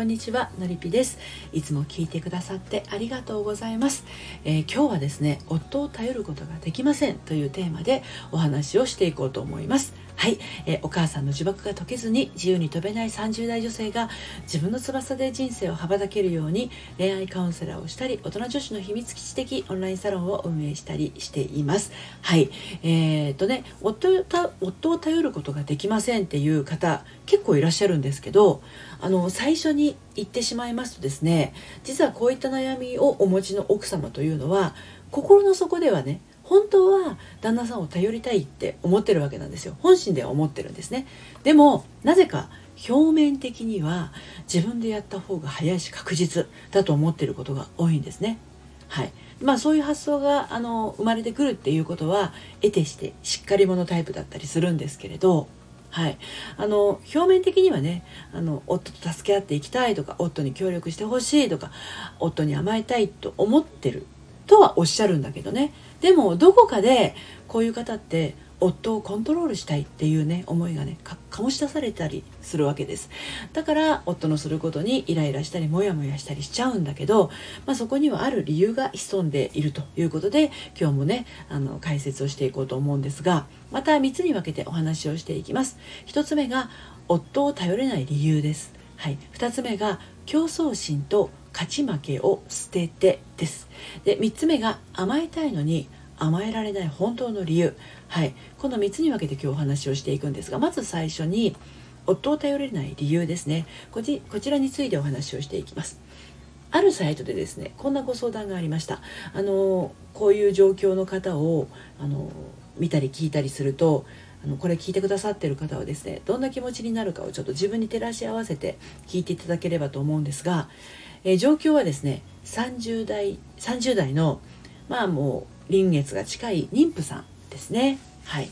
こんにちはのりぴです。いつも聞いてくださってありがとうございます、えー、今日はですね夫を頼ることができませんというテーマでお話をしていこうと思います。はい、えー、お母さんの呪縛が解けずに自由に飛べない30代女性が自分の翼で人生を羽ばたけるように恋愛カウンセラーをしたり大人女子の秘密基地的オンラインサロンを運営したりしています。はい。えー、とね夫夫を頼ることができませんっていう方結構いらっしゃるんですけどあの最初に言ってしまいますとですね実はこういった悩みをお持ちの奥様というのは心の底ではね本当は旦那さんを頼りたいって思ってるわけなんですよ。本心では思ってるんですね。でもなぜか表面的には自分でやった方が早いし確実だと思ってることが多いんですね。はい。まあそういう発想があの生まれてくるっていうことは得てしてしっかり者タイプだったりするんですけれどはい、あの表面的にはねあの夫と助け合っていきたいとか夫に協力してほしいとか夫に甘えたいと思ってるとはおっしゃるんだけどね。でもどこかでこういう方って夫をコントロールしたいっていうね思いがね醸し出されたりするわけです。だから夫のすることにイライラしたりモヤモヤしたりしちゃうんだけど、まあ、そこにはある理由が潜んでいるということで今日もねあの解説をしていこうと思うんですがまた3つに分けてお話をしていきます。1つ目が夫を頼れない理由です。はい、2つ目が競争心と勝ち負けを捨ててです。で3つ目が甘えたいのに甘えられない本当の理由。はい。この3つに分けて今日お話をしていくんですがまず最初に夫を頼れない理由ですね。こちこちらについてお話をしていきます。あるサイトでですねこんなご相談がありました。あのこういう状況の方をあの見たり聞いたりするとあのこれ聞いてくださってる方はですねどんな気持ちになるかをちょっと自分に照らし合わせて聞いていただければと思うんですが、えー、状況はですね30代30代のまあもう臨月が近い妊婦さんですね。はい。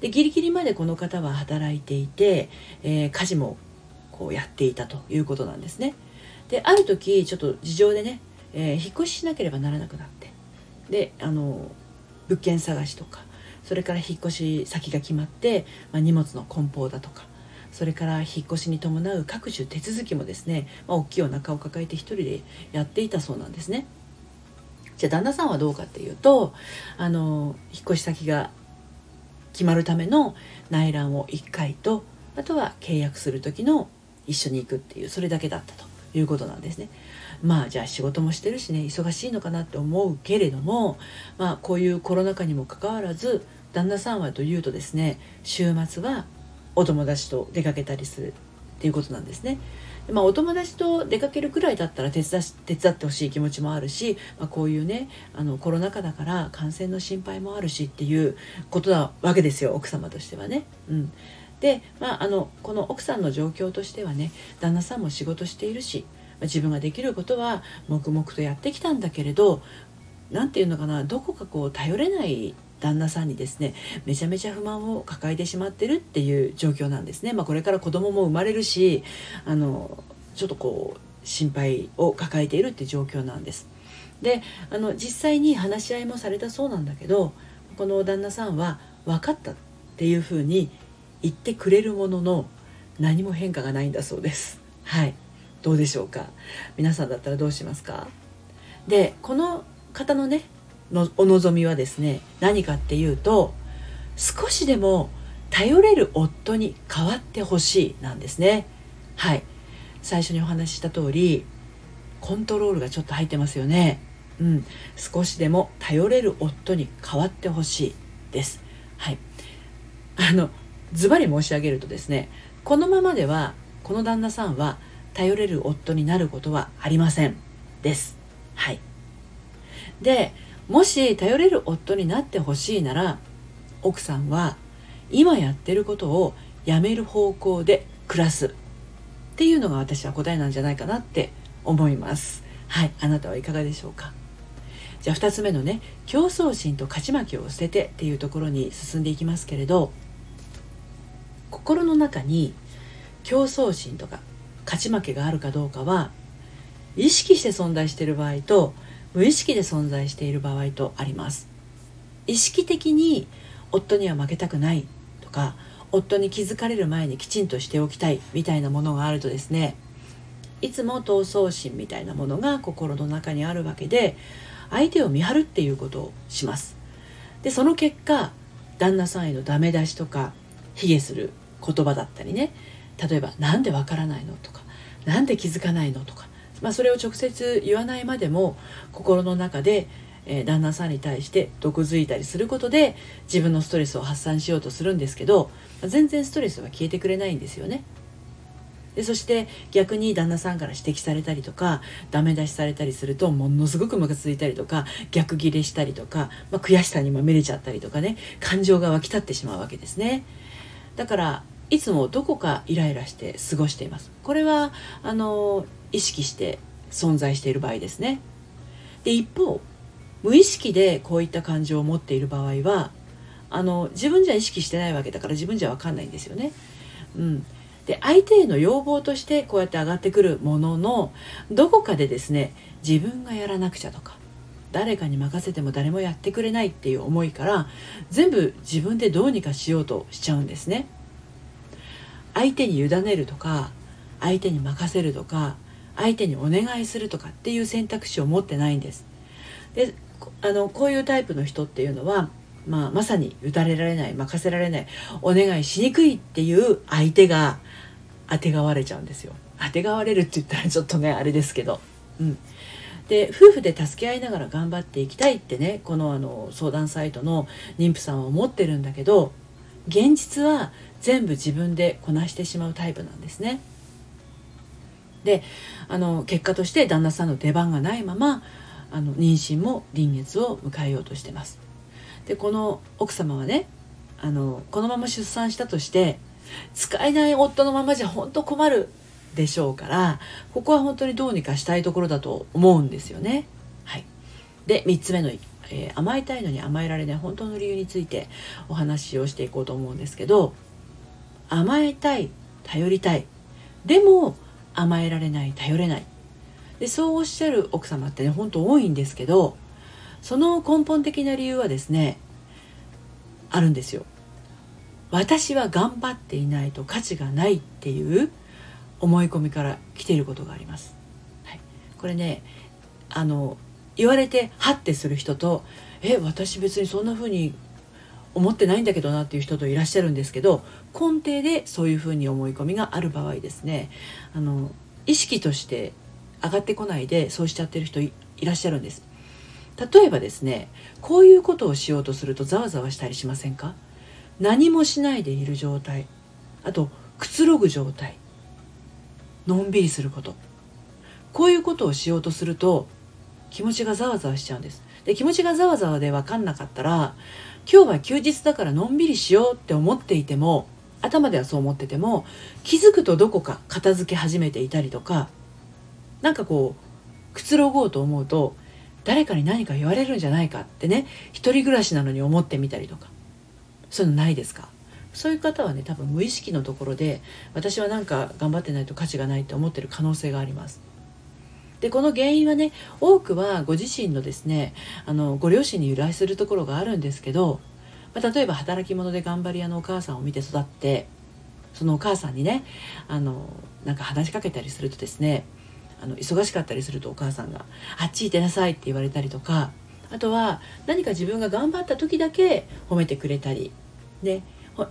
でギリギリまでこの方は働いていて、えー、家事もこうやっていたということなんですね。である時ちょっと事情でね、えー、引っ越ししなければならなくなってであの物件探しとかそれから引っ越し先が決まって、まあ、荷物の梱包だとかそれから引っ越しに伴う各種手続きもですね、まあ、大きいお腹を抱えて一人でやっていたそうなんですね。じゃあ旦那さんはどうかっていうとあの引っ越し先が決まるための内覧を1回とあとは契約する時の一緒に行くっていうそれだけだったということなんですね。まあじゃあ仕事もしてるしね忙しいのかなって思うけれどもまあこういうコロナ禍にもかかわらず旦那さんはというとですね週末はお友達と出かけたりするっていうことなんですね。まあ、お友達と出かけるくらいだったら手伝手伝ってほしい気持ちもあるし、まあ、こういうねあのコロナ禍だから感染の心配もあるしっていうことなわけですよ奥様としてはね。うん、で、まあ、あのこの奥さんの状況としてはね旦那さんも仕事しているしま自分ができることは黙々とやってきたんだけれど何て言うのかなどこかこう頼れない旦那さんにですねめちゃめちゃ不満を抱えてしまってるっていう状況なんですね。まあ、これから子供も生まれるしあのちょっとこう心配を抱えているっていう状況なんです。であの実際に話し合いもされたそうなんだけどこの旦那さんは分かったっていうふうに言ってくれるものの何も変化がないんだそうです。はいどうでしょうか？皆さんだったらどうしますか？でこの方のねのお望みはですね何かっていうと少しでも頼れる夫に変わってほしいなんですね。はい。最初にお話しした通りコントロールがちょっと入ってますよね。うん。少しでも頼れる夫に変わってほしいです。はい。あのズバリ申し上げるとですねこのままではこの旦那さんは頼れる夫になることはありませんです。はい。でもし頼れる夫になってほしいなら奥さんは今やってることをやめる方向で暮らす。っていうのが私は答えなんじゃないかなって思います。はいあなたはいかがでしょうか？じゃあ2つ目のね競争心と勝ち負けを捨ててっていうところに進んでいきますけれど心の中に競争心とか勝ち負けがあるかどうかは意識して存在している場合と無意識で存在している場合とあります意識的に夫には負けたくないとか夫に気づかれる前にきちんとしておきたいみたいなものがあるとですねいつも闘争心みたいなものが心の中にあるわけで相手を見張るっていうことをしますでその結果旦那さんへのダメ出しとか卑下する言葉だったりね例えば「何でわからないの?」とか「何で気づかないの?」とか、まあ、それを直接言わないまでも心の中で、えー、旦那さんに対して毒づいたりすることで自分のストレスを発散しようとするんですけど全然ストレスは消えてくれないんですよね。でそして逆に旦那さんから指摘されたりとかダメ出しされたりするとものすごくムカついたりとか逆ギレしたりとか、まあ、悔しさにまみれちゃったりとかね感情が湧き立ってしまうわけですねだからいつもどこかイライラして過ごしていますこれはあの意識して存在している場合ですねで一方無意識でこういった感情を持っている場合はあの自分じゃ意識してないわけだから自分じゃ分かんないんですよね。うん、で相手への要望としてこうやって上がってくるもののどこかでですね自分がやらなくちゃとか誰かに任せても誰もやってくれないっていう思いから全部自分でどうにかしようとしちゃうんですね。相手に委ねるとか相手に任せるとか相手にお願いするとかっていう選択肢を持ってないんです。であのこういうタイプの人っていうのはまあ、まさに打たれられない任せられないお願いしにくいっていう相手があてがわれちゃうんですよあてがわれるって言ったらちょっとねあれですけどうんで夫婦で助け合いながら頑張っていきたいってねこのあの相談サイトの妊婦さんは思ってるんだけど現実は全部自分でこなしてしまうタイプなんですね。であの結果として旦那さんの出番がないままあの妊娠も臨月を迎えようとしてます。でこの奥様はねあのこのまま出産したとして使えない夫のままじゃ本当困るでしょうからここは本当にどうにかしたいところだと思うんですよね。はい、で3つ目の、えー、甘えたいのに甘えられない本当の理由についてお話をしていこうと思うんですけど甘えたい頼りたいでも甘えられない頼れない。でそうおっしゃる奥様ってね本当多いんですけどその根本的な理由はですねあるんですよ。私は頑張っていないと価値がないっていう思い込みから来ていることがあります、はい、これねあの言われてハッてする人とえ私別にそんな風に思ってないんだけどなっていう人といらっしゃるんですけど根底でそういうふうに思い込みがある場合ですねあの意識として上がってこないでそうしちゃってる人いらっしゃるんです。例えばですねこういうことをしようとするとざわざわしたりしませんか？何もしないでいる状態。あとくつろぐ状態。のんびりすること。こういうことをしようとすると気持ちがざわざわしちゃうんです。で気持ちがざわざわで分かんなかったら今日は休日だからのんびりしようって思っていても頭ではそう思ってても気づくとどこか片付け始めていたりとか何かこうくつろごうと思うと誰かに何か言われるんじゃないかってね一人暮らしなのに思ってみたりとかそういうのないですか？そういう方はね多分無意識のところで私はなんか頑張ってないと価値がないって思ってる可能性があります。でこの原因はね多くはご自身のですねあのご両親に由来するところがあるんですけど、まあ、例えば働き者で頑張り屋のお母さんを見て育ってそのお母さんにねあのなんか話しかけたりするとですねあの忙しかったりするとお母さんが「あっち行ってなさい」って言われたりとかあとは何か自分が頑張った時だけ褒めてくれたりで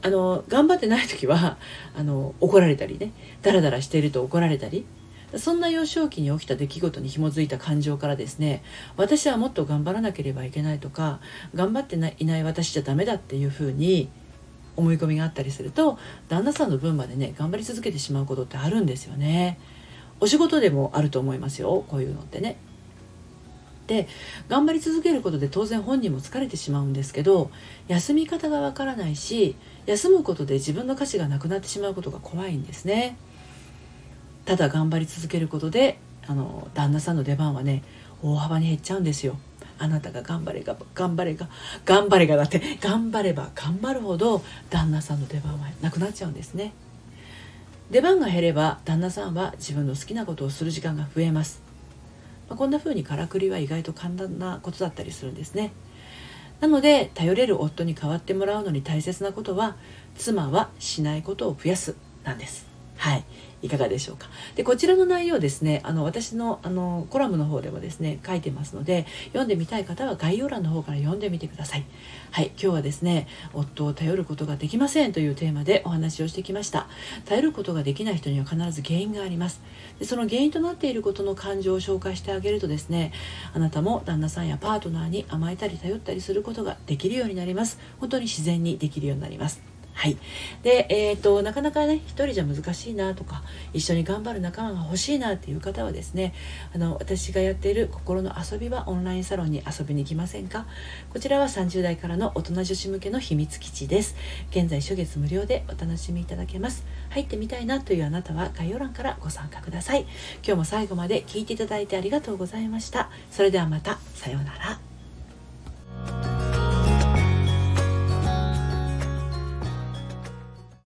あの頑張ってない時はあの怒られたりねダラダラしていると怒られたりそんな幼少期に起きた出来事に紐づいた感情からですね私はもっと頑張らなければいけないとか頑張っていない私じゃダメだっていうふうに思い込みがあったりすると旦那さんの分までね頑張り続けてしまうことってあるんですよね。お仕事でもあると思いますよこういうのってね。で頑張り続けることで当然本人も疲れてしまうんですけど休み方がわからないし休むことで自分の価値がなくなってしまうことが怖いんですねただ頑張り続けることであの旦那さんの出番はね大幅に減っちゃうんですよ。あなたが頑張れが頑張れが頑張れがだって頑張れば頑張るほど旦那さんの出番はなくなっちゃうんですね。出番が減れば旦那さんは自分の好きなことをする時間が増えます、まあ、こんな風にからくりは意外と簡単なことだったりするんですね。なので頼れる夫に代わってもらうのに大切なことは妻はしないことを増やすなんです。はい。いかがでしょうか。でこちらの内容ですねあの私のあのコラムの方でもですね書いてますので読んでみたい方は概要欄の方から読んでみてください。はい。今日はですね夫を頼ることができませんというテーマでお話をしてきました。頼ることができない人には必ず原因があります。でその原因となっていることの感情を紹介してあげるとですねあなたも旦那さんやパートナーに甘えたり頼ったりすることができるようになります。本当に自然にできるようになります。はい。で、えっ、ー、と、なかなかね、一人じゃ難しいなとか、一緒に頑張る仲間が欲しいなっていう方はですね、あの、私がやっている心の遊び場オンラインサロンに遊びに行きませんか？こちらは30代からの大人女子向けの秘密基地です。現在、初月無料でお楽しみいただけます。入ってみたいなというあなたは概要欄からご参加ください。今日も最後まで聞いていただいてありがとうございました。それではまた、さようなら。